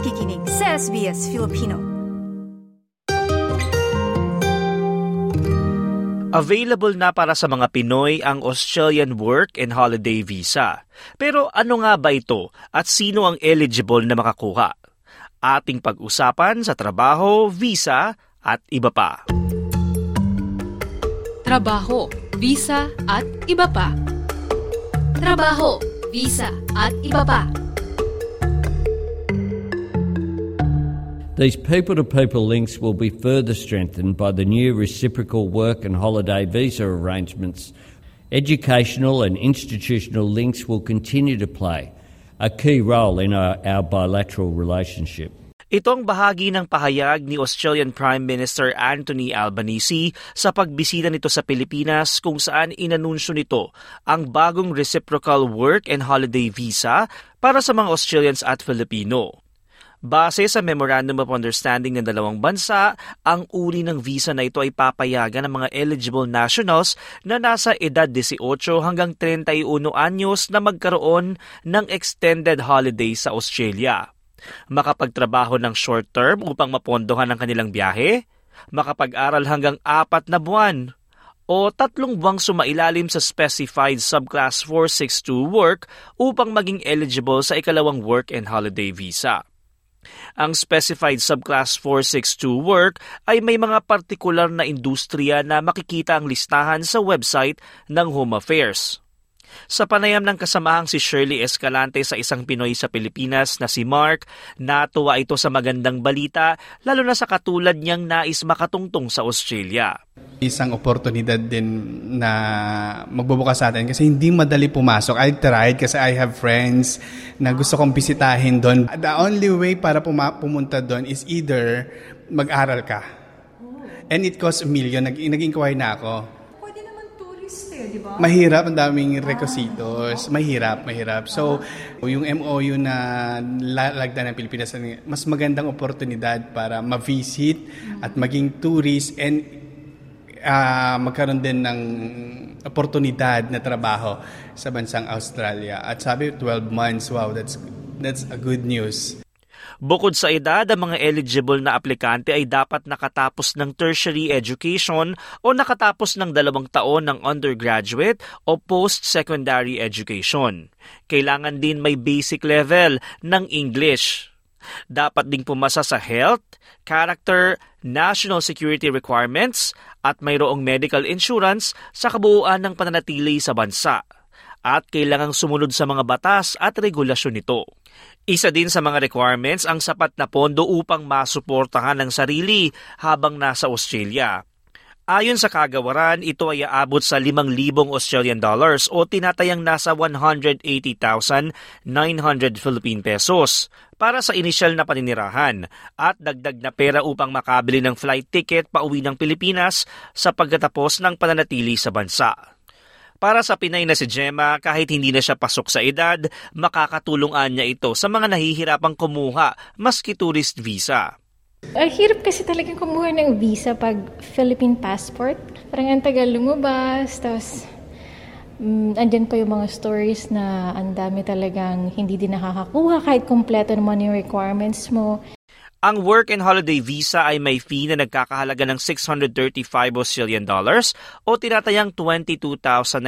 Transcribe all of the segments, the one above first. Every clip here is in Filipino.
nakikinig sa SBS Filipino. Available na para sa mga Pinoy ang Australian Work and Holiday Visa. Pero ano nga ba ito at sino ang eligible na makakuha? Ating pag-usapan sa trabaho, visa at iba pa. Trabaho, visa at iba pa. Trabaho, visa at iba pa. These people to people links will be further strengthened by the new reciprocal work and holiday visa arrangements. Educational and institutional links will continue to play a key role in our, our bilateral relationship. Itong bahagi ng pahayag ni Australian Prime Minister Anthony Albanese sa pagbisita nito sa Pilipinas kung saan inanunsyo nito ang bagong reciprocal work and holiday visa para sa mga Australians at Filipino. Base sa Memorandum of Understanding ng dalawang bansa, ang uri ng visa na ito ay papayagan ng mga eligible nationals na nasa edad 18 hanggang 31 anyos na magkaroon ng extended holiday sa Australia. Makapagtrabaho ng short term upang mapondohan ang kanilang biyahe, makapag-aral hanggang apat na buwan, o tatlong buwang sumailalim sa specified subclass 462 work upang maging eligible sa ikalawang work and holiday visa. Ang specified subclass 462 work ay may mga partikular na industriya na makikita ang listahan sa website ng Home Affairs. Sa panayam ng kasamahang si Shirley Escalante sa isang Pinoy sa Pilipinas na si Mark, natuwa ito sa magandang balita lalo na sa katulad niyang nais makatungtong sa Australia. Isang oportunidad din na magbubukas sa atin kasi hindi madali pumasok. I tried kasi I have friends na gusto kong bisitahin doon. The only way para puma- pumunta doon is either mag-aral ka. And it costs a million. Nag- nag-inquire na ako. Pwede naman tourist eh, di ba? Mahirap, ang daming requisitos. Mahirap, mahirap. So, yung MOU na lagda ng Pilipinas, mas magandang oportunidad para ma-visit at maging tourist and uh, magkaroon din ng oportunidad na trabaho sa bansang Australia. At sabi, 12 months, wow, that's, that's a good news. Bukod sa edad, ang mga eligible na aplikante ay dapat nakatapos ng tertiary education o nakatapos ng dalawang taon ng undergraduate o post-secondary education. Kailangan din may basic level ng English. Dapat ding pumasa sa health, character, national security requirements at mayroong medical insurance sa kabuuan ng pananatili sa bansa at kailangang sumunod sa mga batas at regulasyon nito. Isa din sa mga requirements ang sapat na pondo upang masuportahan ng sarili habang nasa Australia. Ayon sa kagawaran, ito ay aabot sa 5,000 Australian dollars o tinatayang nasa 180,900 Philippine pesos para sa inisyal na paninirahan at dagdag na pera upang makabili ng flight ticket pauwi ng Pilipinas sa pagkatapos ng pananatili sa bansa. Para sa Pinay na si Gemma, kahit hindi na siya pasok sa edad, makakatulungan niya ito sa mga nahihirapang kumuha maski tourist visa. Ang hirap kasi talagang kumuha ng visa pag Philippine passport. Parang ang tagal lumabas, tapos um, andyan pa yung mga stories na ang dami talagang hindi din nakakakuha kahit kompleto naman yung requirements mo. Ang work and holiday visa ay may fee na nagkakahalaga ng 635 Australian dollars o tinatayang 22,974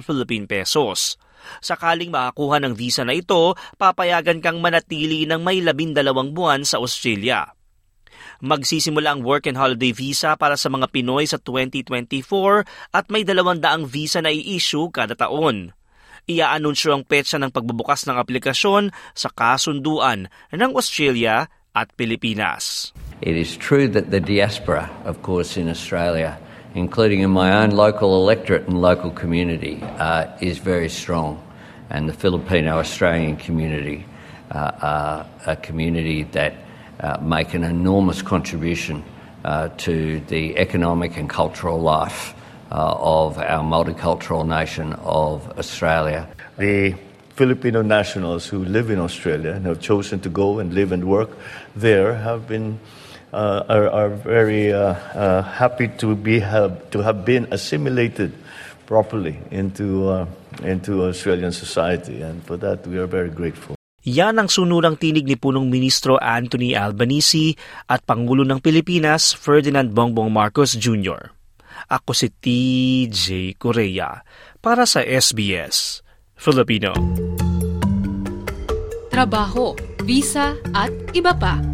Philippine pesos. Sakaling makakuha ng visa na ito, papayagan kang manatili ng may labindalawang buwan sa Australia. Magsisimula ang work and holiday visa para sa mga Pinoy sa 2024 at may dalawang daang visa na i-issue kada taon. Iaanunsyo ang petsa ng pagbubukas ng aplikasyon sa kasunduan ng Australia at Pilipinas. It is true that the diaspora, of course, in Australia including in my own local electorate and local community, uh, is very strong. And the Filipino Australian community uh, are a community that uh, make an enormous contribution uh, to the economic and cultural life uh, of our multicultural nation of Australia. The Filipino nationals who live in Australia and have chosen to go and live and work there have been uh, are, are, very uh, uh, happy to be have, to have been assimilated properly into into Australian society, and for that we are very grateful. Yan ang sunurang tinig ni punong ministro Anthony Albanese at Pangulo ng Pilipinas Ferdinand Bongbong Marcos Jr. Ako si TJ Korea para sa SBS Filipino. Trabaho, visa at iba pa.